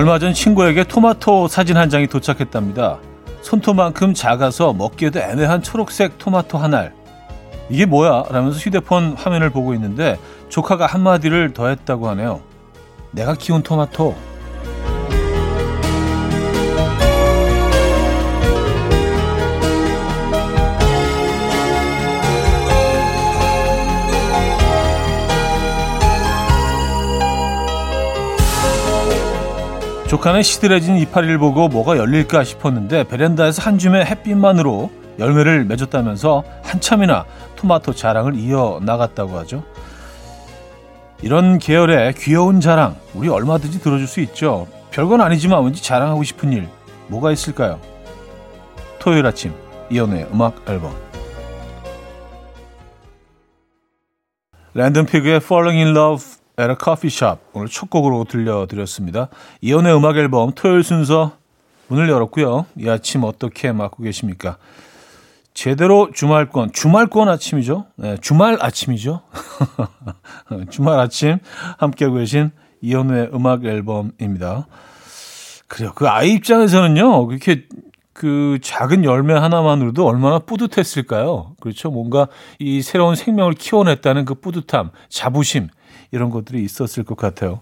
얼마 전 친구에게 토마토 사진 한 장이 도착했답니다. 손톱만큼 작아서 먹기에도 애매한 초록색 토마토 한 알. 이게 뭐야? 라면서 휴대폰 화면을 보고 있는데 조카가 한마디를 더 했다고 하네요. 내가 키운 토마토. 조카는 시들해진 이파리를 보고 뭐가 열릴까 싶었는데 베란다에서 한 줌의 햇빛만으로 열매를 맺었다면서 한참이나 토마토 자랑을 이어 나갔다고 하죠. 이런 계열의 귀여운 자랑 우리 얼마든지 들어줄 수 있죠. 별건 아니지만 왠지 자랑하고 싶은 일 뭐가 있을까요? 토요일 아침 이연우의 음악 앨범 랜덤 피그의 Falling in Love Coffee Shop 오늘 첫 곡으로 들려드렸습니다. 이연의 음악 앨범 토요일 순서 문을 열었고요. 이 아침 어떻게 맞고 계십니까? 제대로 주말권, 주말권 아침이죠. 네, 주말 아침이죠. 주말 아침 함께하고 계신 이현우의 음악 앨범입니다. 그래요. 그 아이 입장에서는요, 그렇게 그 작은 열매 하나만으로도 얼마나 뿌듯했을까요? 그렇죠. 뭔가 이 새로운 생명을 키워냈다는 그 뿌듯함, 자부심, 이런 것들이 있었을 것 같아요.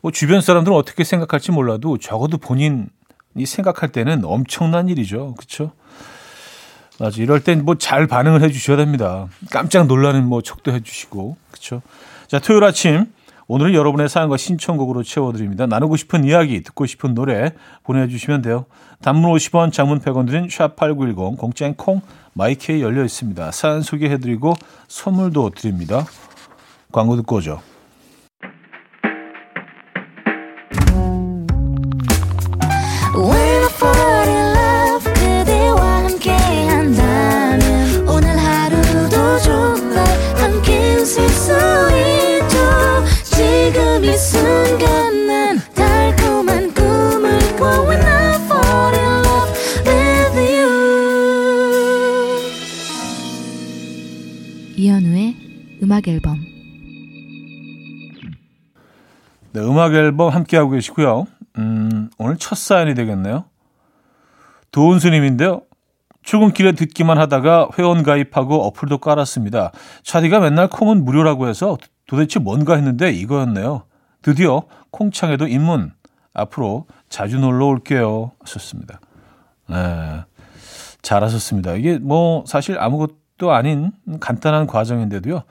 뭐 주변 사람들은 어떻게 생각할지 몰라도 적어도 본인이 생각할 때는 엄청난 일이죠. 그렇죠? 맞아. 이럴 땐 뭐 잘 반응을 해 주셔야 됩니다. 깜짝 놀라는 뭐 척도 해 주시고. 그렇죠? 자, 토요일 아침 오늘은 여러분의 사연과 신청곡으로 채워드립니다. 나누고 싶은 이야기, 듣고 싶은 노래 보내주시면 돼요. 단문 50원, 장문 100원 드린 샵8910, 공짜인 콩, 마이케이 열려 있습니다. 사연 소개해드리고 선물도 드립니다. 광고 듣고 오죠. 음악 앨범 함께하고 계시고요. 음, 오늘 첫 사연이 되겠네요. 도은수님인데요. 출근길에 듣기만 하다가 회원 가입하고 어플도 깔았습니다. 차디가 맨날 콩은 무료라고 해서 도대체 뭔가 했는데 이거였네요. 드디어 콩창에도 입문. 앞으로 자주 놀러 올게요. 하셨습니다. 네. 잘하셨습니다. 이게 뭐 사실 아무것도 아닌 간단한 과정인데도요.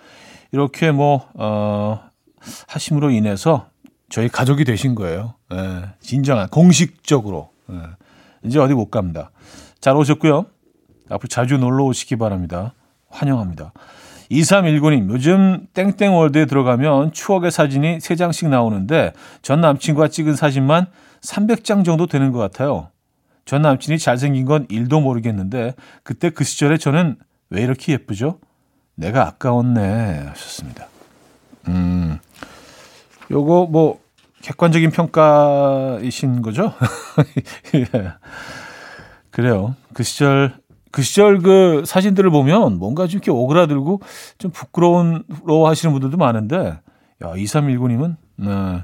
이렇게 뭐, 어, 하심으로 인해서 저희 가족이 되신 거예요. 예, 진정한 공식적으로 예, 이제 어디 못 갑니다. 잘 오셨고요. 앞으로 자주 놀러 오시기 바랍니다. 환영합니다. 2319님, 요즘 땡땡월드에 들어가면 추억의 사진이 3장씩 나오는데 전 남친과 찍은 사진만 300장 정도 되는 것 같아요. 전 남친이 잘생긴 건 1도 모르겠는데 그때 그 시절에 저는 왜 이렇게 예쁘죠? 내가 아까웠네 하셨습니다. 음, 요거 뭐 객관적인 평가이신 거죠? 예. 그래요. 그 시절 그 시절 그 사진들을 보면 뭔가 좀 이렇게 오그라들고 좀 부끄러워 하시는 분들도 많은데 야, 2319님은 네,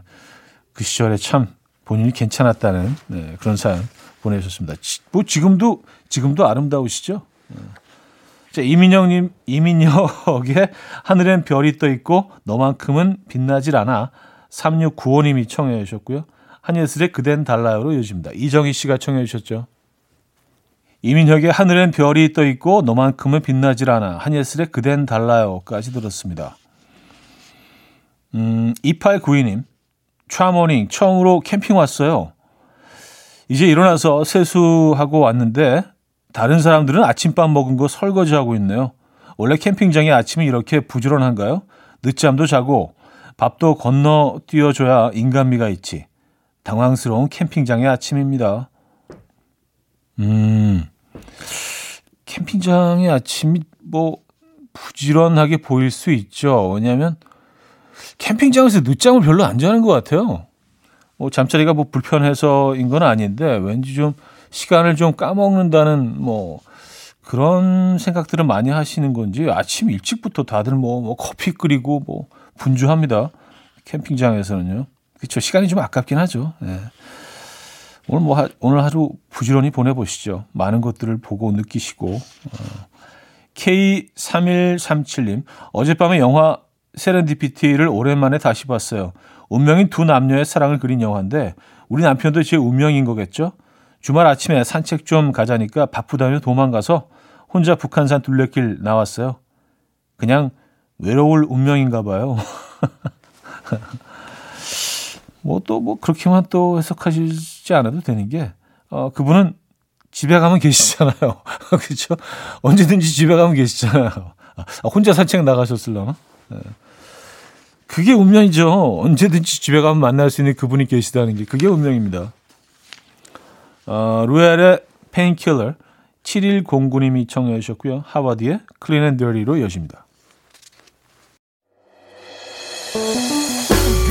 그 시절에 참 본인이 괜찮았다는 네, 그런 사연 보내주셨습니다. 뭐 지금도 지금도 아름다우시죠? 네. 자, 이민영님, 이민혁의 하늘엔 별이 떠 있고 너만큼은 빛나질 않아 3695님이 청해 주셨고요. 한예슬의 그댄 달라요로 이어집니다. 이정희 씨가 청해 주셨죠. 이민혁의 하늘엔 별이 떠 있고 너만큼은 빛나질 않아. 한예슬의 그댄 달라요까지 들었습니다. 음, 2892님. 차모닝 처음으로 캠핑 왔어요. 이제 일어나서 세수하고 왔는데 다른 사람들은 아침밥 먹은 거 설거지하고 있네요. 원래 캠핑장이 아침이 이렇게 부지런한가요? 늦잠도 자고 밥도 건너 뛰어줘야 인간미가 있지. 당황스러운 캠핑장의 아침입니다. 음, 캠핑장의 아침이 뭐 부지런하게 보일 수 있죠. 왜냐하면 캠핑장에서 늦잠을 별로 안 자는 것 같아요. 뭐 잠자리가 뭐 불편해서인 건 아닌데 왠지 좀 시간을 좀 까먹는다는 뭐 그런 생각들을 많이 하시는 건지 아침 일찍부터 다들 뭐, 뭐 커피 끓이고 뭐 분주합니다. 캠핑장에서는요. 그렇죠. 시간이 좀 아깝긴 하죠. 예. 오늘 뭐 하, 오늘 하루 부지런히 보내보시죠. 많은 것들을 보고 느끼시고. 어. K3137님 어젯밤에 영화 세렌디피티를 오랜만에 다시 봤어요. 운명인 두 남녀의 사랑을 그린 영화인데 우리 남편도 제 운명인 거겠죠? 주말 아침에 산책 좀 가자니까 바쁘다며 도망가서 혼자 북한산 둘레길 나왔어요. 그냥 외로울 운명인가 봐요. 뭐 또뭐 뭐 그렇게만 또 해석하시지 않아도 되는 게 어, 그분은 집에 가면 계시잖아요. 그렇죠? 언제든지 집에 가면 계시잖아요. 아, 혼자 산책 나가셨을라나? 네. 그게 운명이죠. 언제든지 집에 가면 만날 수 있는 그분이 계시다는 게 그게 운명입니다. 어, 루엘의 Painkiller 7109님이 청해 주셨고요. 하와디의 Clean and Dirty로 이어집니다.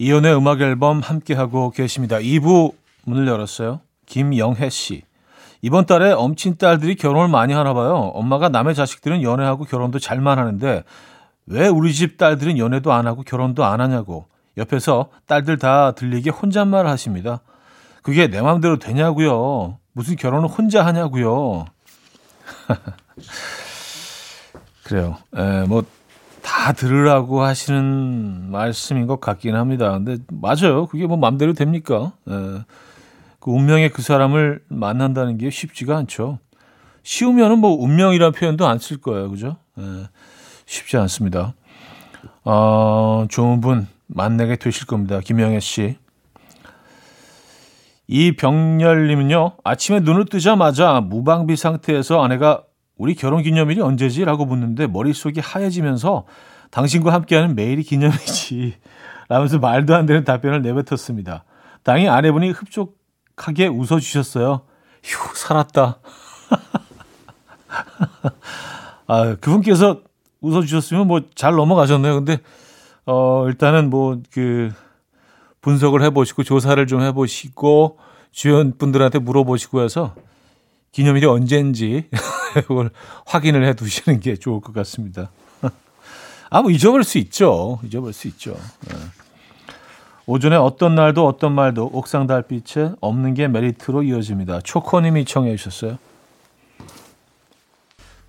이현우의 음악 앨범 함께하고 계십니다. 2부 문을 열었어요. 김영혜 씨. 이번 달에 엄친 딸들이 결혼을 많이 하나 봐요. 엄마가 남의 자식들은 연애하고 결혼도 잘만 하는데 왜 우리 집 딸들은 연애도 안 하고 결혼도 안 하냐고 옆에서 딸들 다 들리게 혼잣말 하십니다. 그게 내 마음대로 되냐고요. 무슨 결혼을 혼자 하냐고요. 그래요. 에, 뭐 다 들으라고 하시는 말씀인 것 같긴 합니다. 근데 맞아요. 그게 뭐 맘대로 됩니까? 에, 예. 그 운명의 그 사람을 만난다는 게 쉽지가 않죠. 쉬우면은 뭐 운명이라는 표현도 안 쓸 거예요. 그죠? 에, 예. 쉽지 않습니다. 어, 좋은 분 만나게 되실 겁니다. 김영애 씨. 이 병렬님은요, 아침에 눈을 뜨자마자 무방비 상태에서 아내가 우리 결혼 기념일이 언제지? 라고 묻는데 머릿속이 하얘지면서 당신과 함께하는 매일이 기념이지. 라면서 말도 안 되는 답변을 내뱉었습니다. 당연히 아내분이 흡족하게 웃어주셨어요. 휴, 살았다. 아, 그분께서 웃어주셨으면 뭐 잘 넘어가셨네요. 근데, 어, 일단은 뭐, 그, 분석을 해보시고, 조사를 좀 해보시고, 주연 분들한테 물어보시고 해서, 기념일이 언제인지 그걸 확인을 해 두시는 게 좋을 것 같습니다. 아, 뭐 잊어버릴 수 있죠. 잊어버릴 수 있죠. 네. 오전에 어떤 날도 어떤 말도 옥상 달빛에 없는 게 메리트로 이어집니다. 초코님이 청해 주셨어요.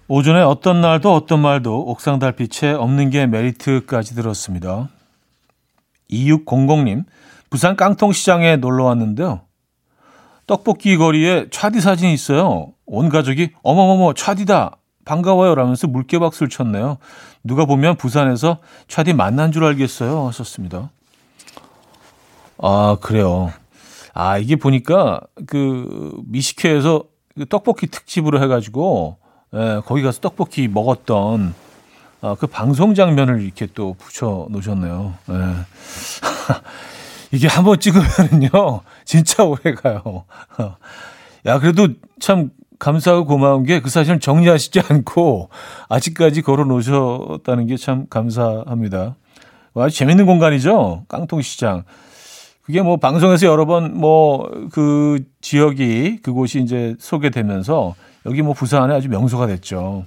오전에 어떤 날도 어떤 말도 옥상 달빛에 없는 게 메리트까지 들었습니다. 2600님, 부산 깡통시장에 놀러 왔는데요. 떡볶이 거리에 차디 사진이 있어요. 온 가족이 어머머머 차디다 반가워요 라면서 물개박수를 쳤네요. 누가 보면 부산에서 차디 만난 줄 알겠어요 하셨습니다. 아 그래요. 아 이게 보니까 그 미식회에서 그 떡볶이 특집으로 해가지고 예, 거기 가서 떡볶이 먹었던 아, 그 방송 장면을 이렇게 또 붙여 놓으셨네요. 예. 이게 한번 찍으면은요, 진짜 오래 가요. 야, 그래도 참 감사하고 고마운 게 그 사진을 정리하시지 않고 아직까지 걸어 놓으셨다는 게 참 감사합니다. 아주 재밌는 공간이죠. 깡통시장. 그게 뭐 방송에서 여러 번 뭐 그 지역이 그곳이 이제 소개되면서 여기 뭐 부산에 아주 명소가 됐죠.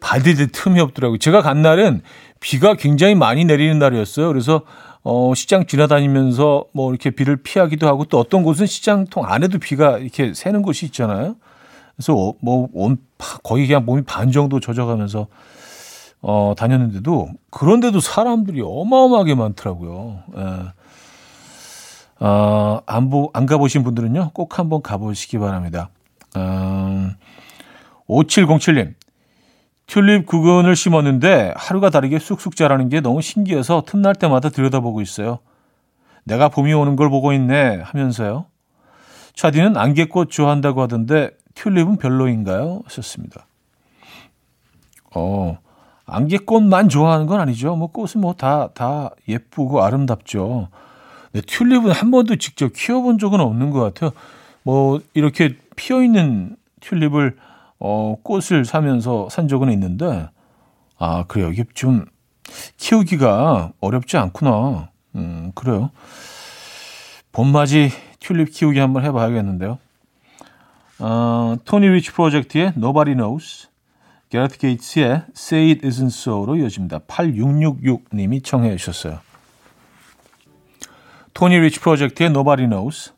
발디딜 틈이 없더라고요. 제가 간 날은 비가 굉장히 많이 내리는 날이었어요. 그래서 어, 시장 지나다니면서 뭐 이렇게 비를 피하기도 하고 또 어떤 곳은 시장통 안에도 비가 이렇게 새는 곳이 있잖아요. 그래서 어, 뭐온 거의 그냥 몸이 반 정도 젖어가면서 어, 다녔는데도 그런데도 사람들이 어마어마하게 많더라고요. 예. 어, 안, 보, 안 가보신 분들은요, 꼭 한번 가보시기 바랍니다. 음, 5707님, 튤립 구근을 심었는데 하루가 다르게 쑥쑥 자라는 게 너무 신기해서 틈날 때마다 들여다보고 있어요. 내가 봄이 오는 걸 보고 있네 하면서요. 차디는 안개꽃 좋아한다고 하던데 튤립은 별로인가요? 하셨습니다. 어, 안개꽃만 좋아하는 건 아니죠. 뭐 꽃은 뭐 다, 다 예쁘고 아름답죠. 네, 튤립은 한 번도 직접 키워본 적은 없는 것 같아요. 뭐 이렇게 피어 있는 튤립을 어, 꽃을 사면서 산 적은 있는데 아 그래요. 이게 좀 키우기가 어렵지 않구나. 음 그래요. 봄맞이 튤립 키우기 한번 해봐야겠는데요. 어, 토니 리치 프로젝트의 Nobody Knows, 게라트 게이츠의 Say It Isn't So로 이어집니다. 8666님이 청해 주셨어요. 토니 리치 프로젝트의 Nobody Knows,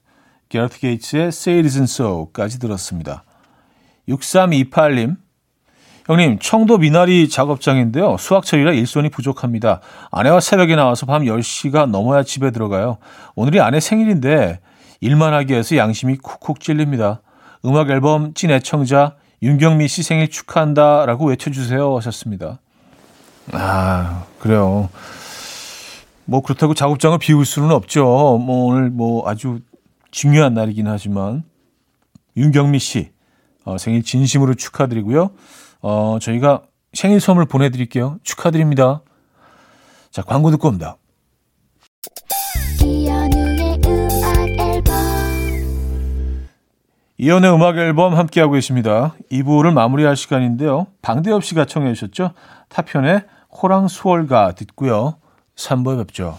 게라트 게이츠의 Say It Isn't So까지 들었습니다. 6328님, 형님, 청도 미나리 작업장인데요. 수학철이라 일손이 부족합니다. 아내와 새벽에 나와서 밤 10시가 넘어야 집에 들어가요. 오늘이 아내 생일인데 일만 하기 위해서 양심이 쿡쿡 찔립니다. 음악 앨범 찐 애청자 윤경미 씨 생일 축하한다 라고 외쳐주세요 하셨습니다. 아, 그래요. 뭐 그렇다고 작업장을 비울 수는 없죠. 뭐 오늘 뭐 아주 중요한 날이긴 하지만 윤경미 씨 어, 생일 진심으로 축하드리고요. 어, 저희가 생일 선물 보내드릴게요. 축하드립니다. 자, 광고 듣고 옵니다. 이연의 음악 앨범 함께하고 계십니다. 2부를 마무리할 시간인데요. 방대엽 씨가 청해 주셨죠? 타편의 호랑 수월가 듣고요. 3부에 뵙죠.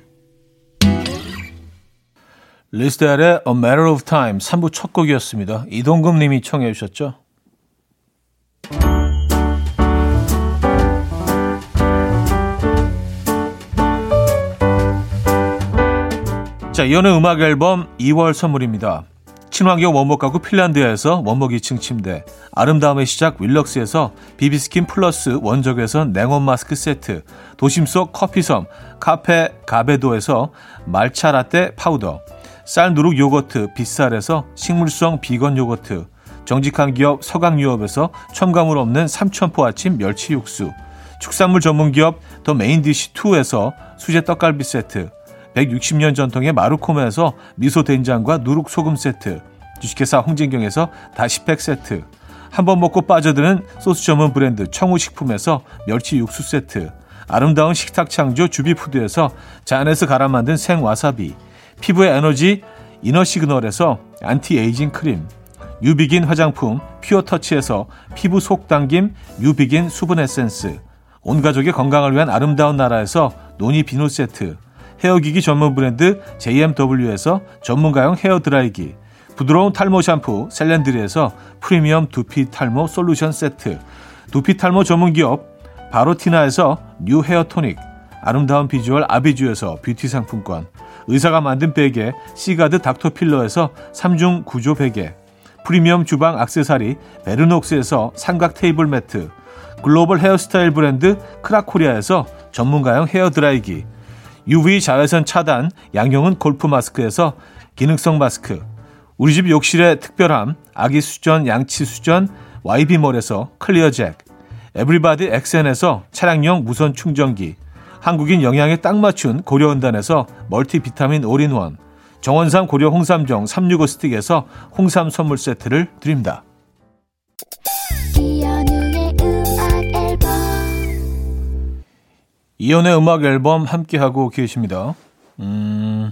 리스트엘의 A Matter of Time 3부 첫 곡이었습니다. 이동금 님이 청해 주셨죠. 자, 이현우의 음악 앨범 2월 선물입니다. 친환경 원목 가구 핀란드에서 원목 2층 침대, 아름다움의 시작 윌럭스에서 비비스킨 플러스 원적에서 냉온 마스크 세트, 도심 속 커피섬 카페 가베도에서 말차 라떼 파우더, 쌀 누룩 요거트 빗살에서 식물성 비건 요거트, 정직한 기업 서강유업에서 첨가물 없는 삼천포 아침 멸치 육수, 축산물 전문 기업 더 메인디시2에서 수제 떡갈비 세트, 160년 전통의 마루코메에서 미소 된장과 누룩 소금 세트, 주식회사 홍진경에서 다시팩 세트, 한 번 먹고 빠져드는 소스 전문 브랜드 청우식품에서 멸치 육수 세트, 아름다운 식탁 창조 주비푸드에서 자연에서 갈아 만든 생와사비, 피부의 에너지 이너 시그널에서 안티 에이징 크림, 유비긴 화장품 퓨어터치에서 피부 속 당김 유비긴 수분 에센스, 온 가족의 건강을 위한 아름다운 나라에서 노니 비누 세트, 헤어기기 전문 브랜드 JMW에서 전문가용 헤어 드라이기, 부드러운 탈모 샴푸 셀렌드리에서 프리미엄 두피 탈모 솔루션 세트, 두피 탈모 전문 기업 바로티나에서 new hair tonic, 아름다운 비주얼 아비주에서 뷰티 상품권, 의사가 만든 베개 시가드 닥터필러에서 3중 구조 베개, 프리미엄 주방 악세사리 베르녹스에서 삼각 테이블 매트, 글로벌 헤어스타일 브랜드 크라코리아에서 전문가용 헤어드라이기, UV 자외선 차단 양용은 골프 마스크에서 기능성 마스크 우리 집 욕실의 특별함 아기 수전 양치 수전 YB몰에서 클리어 잭 에브리바디 엑센에서 차량용 무선 충전기 한국인 영양에 딱 맞춘 고려원단에서 멀티비타민 올인원 정원삼 고려 홍삼정 365 스틱에서 홍삼 선물 세트를 드립니다. 이현우의 음악 앨범 함께하고 계십니다. 음,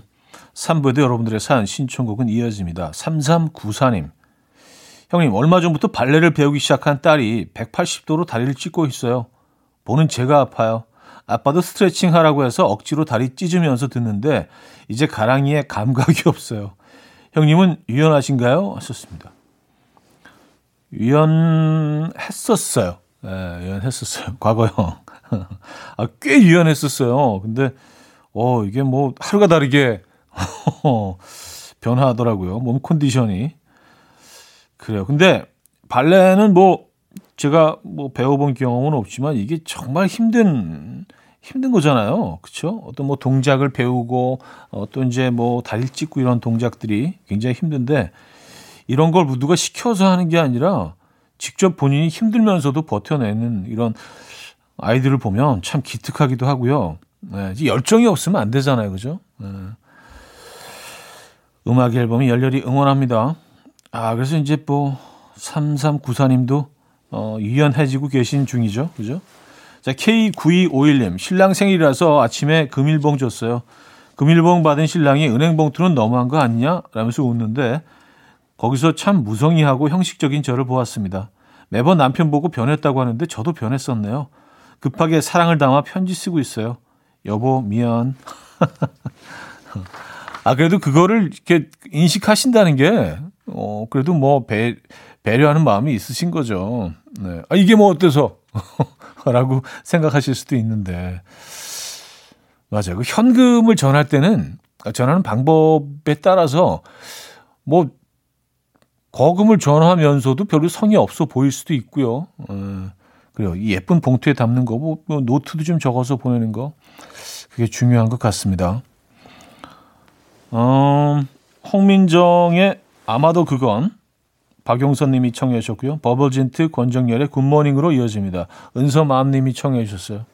3부에도 여러분들의 사연 신청곡은 이어집니다. 3394님. 형님, 얼마 전부터 발레를 배우기 시작한 딸이 180도로 다리를 찢고 있어요. 보는 제가 아파요. 아빠도 스트레칭 하라고 해서 억지로 다리 찢으면서 듣는데 이제 가랑이에 감각이 없어요. 형님은 유연하신가요? 하셨습니다. 유연했었어요. 네, 유연했었어요. 과거형. 아, 꽤 유연했었어요. 근데, 어, 이게 뭐, 하루가 다르게, 변화하더라고요. 몸 컨디션이. 그래요. 근데, 발레는 뭐, 제가 뭐 배워본 경험은 없지만, 이게 정말 힘든, 힘든 거잖아요. 그렇죠? 어떤 뭐 동작을 배우고 어, 또 이제 뭐 다리 찢고 이런 동작들이 굉장히 힘든데 이런 걸 누가 시켜서 하는 게 아니라 직접 본인이 힘들면서도 버텨내는 이런 아이들을 보면 참 기특하기도 하고요. 네, 열정이 없으면 안 되잖아요. 그죠? 네. 음악 앨범이 열렬히 응원합니다. 아, 그래서 이제 뭐 3394님도 어, 유연해지고 계신 중이죠. 그죠? 자, K9251님. 신랑 생일이라서 아침에 금일봉 줬어요. 금일봉 받은 신랑이 은행 봉투는 너무한 거 아니냐? 라면서 웃는데 거기서 참 무성의하고 형식적인 저를 보았습니다. 매번 남편 보고 변했다고 하는데 저도 변했었네요. 급하게 사랑을 담아 편지 쓰고 있어요. 여보, 미안. 아, 그래도 그거를 이렇게 인식하신다는 게, 어, 그래도 뭐 배, 배려하는 마음이 있으신 거죠. 네. 아, 이게 뭐 어때서? 라고 생각하실 수도 있는데. 맞아요. 그 현금을 전할 때는, 전하는 방법에 따라서 뭐, 거금을 전하면서도 별로 성의 없어 보일 수도 있고요. 어, 그래요. 이 예쁜 봉투에 담는 거, 뭐, 뭐, 노트도 좀 적어서 보내는 거. 그게 중요한 것 같습니다. 어, 홍민정의 아마도 그건 박용선 님이 청해 주셨고요. 버블진트 권정열의 굿모닝으로 이어집니다. 은서맘 님이 청해 주셨어요.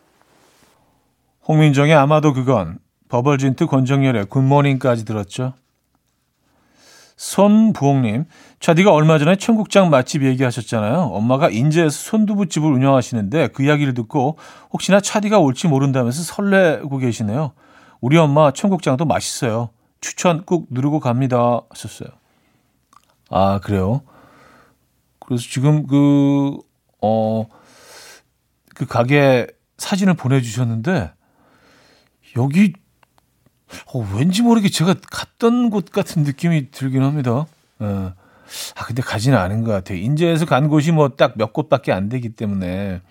홍민정의 아마도 그건 버블진트 권정열의 굿모닝까지 들었죠. 손부옥님, 차디가 얼마 전에 청국장 맛집 얘기하셨잖아요. 엄마가 인제에서 손두부집을 운영하시는데 그 이야기를 듣고 혹시나 차디가 올지 모른다면서 설레고 계시네요. 우리 엄마 청국장도 맛있어요. 추천 꾹 누르고 갑니다. 하셨어요. 아, 그래요? 그래서 지금 그, 어, 그 가게 사진을 보내주셨는데, 여기, 어, 왠지 모르게 제가 갔던 곳 같은 느낌이 들긴 합니다. 예. 아, 근데 가지는 않은 것 같아요. 인제에서 간 곳이 뭐 딱 몇 곳밖에 안 되기 때문에,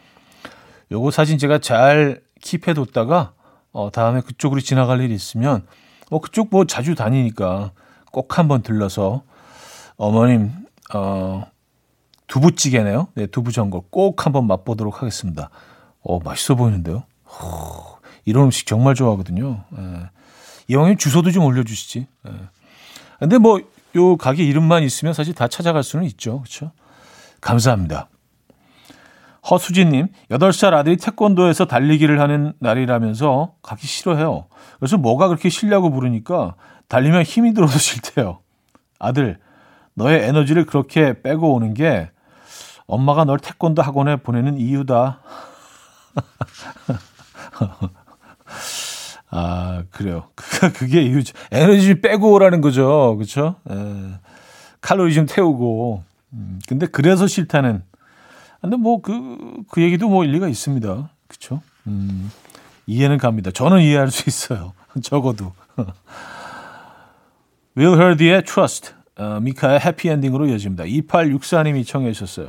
요거 사진 제가 잘 킵해뒀다가, 어, 다음에 그쪽으로 지나갈 일이 있으면, 뭐 그쪽 뭐 자주 다니니까 꼭 한번 들러서 어머님 어 두부찌개네요. 네, 두부 전골 꼭 한번 맛보도록 하겠습니다. 어 맛있어 보이는데요. 호, 이런 음식 정말 좋아하거든요. 예. 이왕이면 주소도 좀 올려주시지. 예. 근데 뭐 요 가게 이름만 있으면 사실 다 찾아갈 수는 있죠. 그렇죠? 감사합니다. 허수진님, 8살 아들이 태권도에서 달리기를 하는 날이라면서 가기 싫어해요. 그래서 뭐가 그렇게 싫냐고 물으니까 달리면 힘이 들어서 싫대요. 아들, 너의 에너지를 그렇게 빼고 오는 게 엄마가 널 태권도 학원에 보내는 이유다. 아, 그래요. 그게 이유죠. 에너지 좀 빼고 오라는 거죠. 그렇죠? 칼로리 좀 태우고. 음, 근데 그래서 싫다는 근데 뭐 그, 그 얘기도 뭐 일리가 있습니다. 그쵸? 음, 이해는 갑니다. 저는 이해할 수 있어요. 적어도. Will Hurdy의 Trust, 어, 미카의 해피엔딩으로 이어집니다. 2864님이 청해 주셨어요.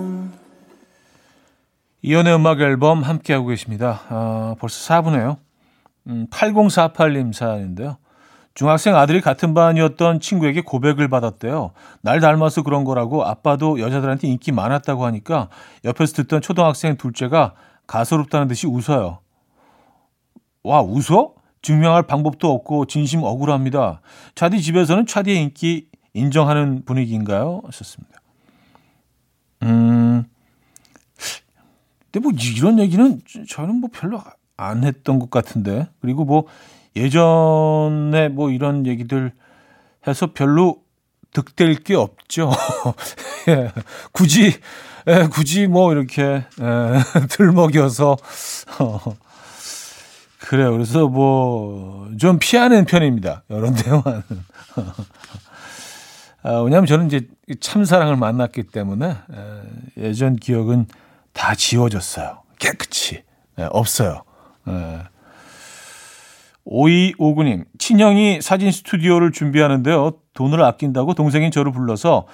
이현우의 음악 앨범 함께하고 계십니다 아, 벌써 4분에요 음, 8048님 사연인데요 중학생 아들이 같은 반이었던 친구에게 고백을 받았대요. 날 닮아서 그런 거라고 아빠도 여자들한테 인기 많았다고 하니까 옆에서 듣던 초등학생 둘째가 가소롭다는 듯이 웃어요. 와, 웃어? 증명할 방법도 없고 진심 억울합니다. 차디 집에서는 차디의 인기 인정하는 분위기인가요? 하셨습니다. 음, 근데 뭐 이런 얘기는 저는 뭐 별로 안 했던 것 같은데. 그리고 뭐 예전에 뭐 이런 얘기들 해서 별로 득될 게 없죠. 예, 굳이 예, 굳이 뭐 이렇게 예, 들먹여서 어, 그래요. 그래서 뭐 좀 피하는 편입니다. 이런 대화는. 아, 왜냐하면 저는 이제 참사랑을 만났기 때문에 에, 예전 기억은 다 지워졌어요. 깨끗이 에, 없어요. 에. 5259님, 친형이 사진 스튜디오를 준비하는데요. 돈을 아낀다고 동생이 저를 불러서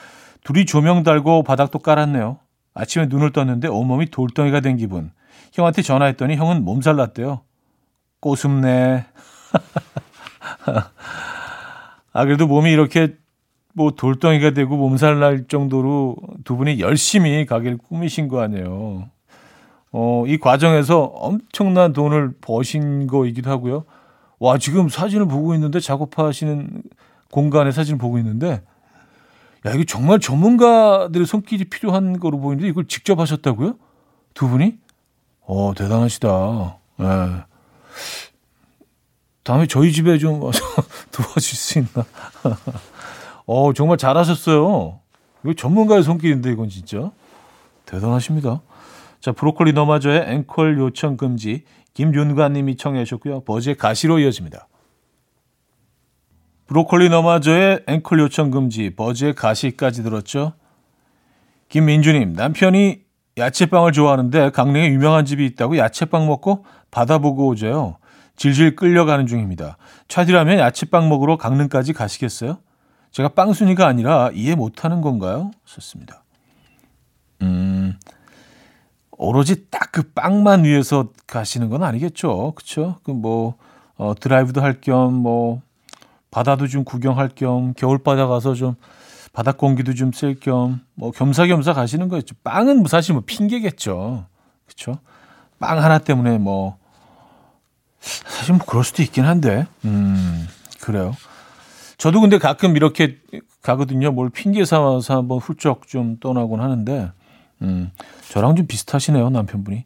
둘이 조명 달고 바닥도 깔았네요. 아침에 눈을 떴는데 온몸이 돌덩이가 된 기분. 형한테 전화했더니 형은 몸살 났대요. 꼬숩네. 아, 그래도 몸이 이렇게 뭐 돌덩이가 되고 몸살 날 정도로 두 분이 열심히 가게를 꾸미신 거 아니에요. 어, 이 과정에서 엄청난 돈을 버신 거이기도 하고요. 와, 지금 사진을 보고 있는데 작업하시는 공간의 사진을 보고 있는데 야, 이거 정말 전문가들의 손길이 필요한 거로 보이는데 이걸 직접 하셨다고요? 두 분이? 어, 대단하시다. 예. 네. 다음에 저희 집에 좀 와서 도와줄 수 있나? 어, 정말 잘하셨어요. 이거 전문가의 손길인데, 이건 진짜. 대단하십니다. 자, 브로콜리 너마저의 앵콜 요청 금지. 김윤관 님이 청해 주셨고요. 버즈의 가시로 이어집니다. 브로콜리 너마저의 앵콜 요청 금지. 버즈의 가시까지 들었죠. 김민주님, 남편이 야채빵을 좋아하는데 강릉에 유명한 집이 있다고 야채빵 먹고 받아보고 오죠요. 질질 끌려가는 중입니다. 차디라면 야채빵 먹으러 강릉까지 가시겠어요? 제가 빵순이가 아니라 이해 못하는 건가요? 썼습니다. 음, 오로지 딱 그 빵만 위해서 가시는 건 아니겠죠. 그쵸? 그 뭐, 어, 드라이브도 할 겸, 뭐, 바다도 좀 구경할 겸, 겨울바다 가서 좀 바닷 공기도 좀쓸 겸, 뭐, 겸사겸사 가시는 거겠죠. 빵은 뭐 사실 뭐 핑계겠죠. 그쵸? 빵 하나 때문에 뭐, 사실 뭐 그럴 수도 있긴 한데, 음, 그래요. 저도 근데 가끔 이렇게 가거든요. 뭘 핑계 삼아서 한번 훌쩍 좀 떠나곤 하는데, 음, 저랑 좀 비슷하시네요, 남편분이.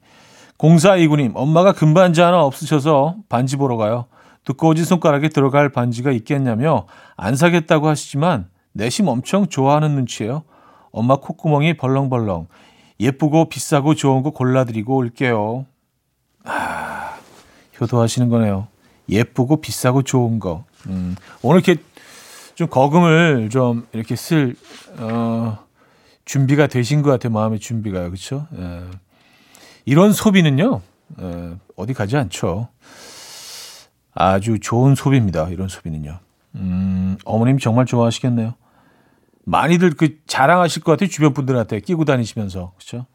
공사 이구님, 엄마가 금반지 하나 없으셔서 반지 보러 가요. 두꺼워진 손가락에 들어갈 반지가 있겠냐며 안 사겠다고 하시지만 내심 엄청 좋아하는 눈치예요. 엄마 콧구멍이 벌렁벌렁. 예쁘고 비싸고 좋은 거 골라드리고 올게요. 아, 효도하시는 거네요. 예쁘고 비싸고 좋은 거. 음, 오늘 이렇게 좀 거금을 좀 이렇게 쓸 어, 준비가 되신 것 같아요. 마음의 준비가요. 그렇죠? 예. 이런 소비는요. 예, 어디 가지 않죠. 아주 좋은 소비입니다. 이런 소비는요. 음, 어머님 정말 좋아하시겠네요. 많이들 그 자랑하실 것 같아요. 주변 분들한테 끼고 다니시면서. 그렇죠?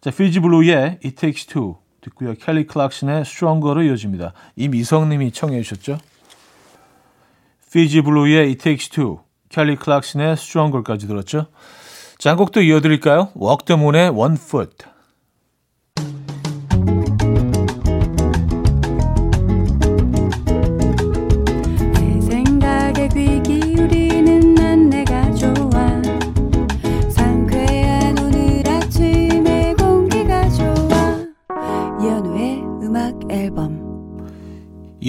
자, 피지 블루의 It Takes Two 듣고요. 켈리 클락슨의 Stronger로 이어집니다. 이미성 님이 청해 주셨죠? 피지 블루의 It Takes Two, 켈리 클락슨의 Stronger까지 들었죠? 자, 한 곡도 이어드릴까요? Walk the Moon의 One Foot.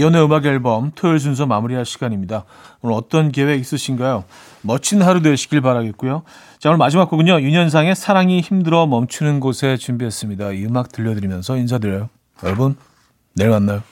이연의 음악 앨범 토요일 순서 마무리할 시간입니다. 오늘 어떤 계획 있으신가요? 멋진 하루 되시길 바라겠고요. 자, 오늘 마지막 곡은요. 윤현상의 사랑이 힘들어 멈추는 곳에 준비했습니다. 이 음악 들려드리면서 인사드려요. 여러분, 내일 만나요.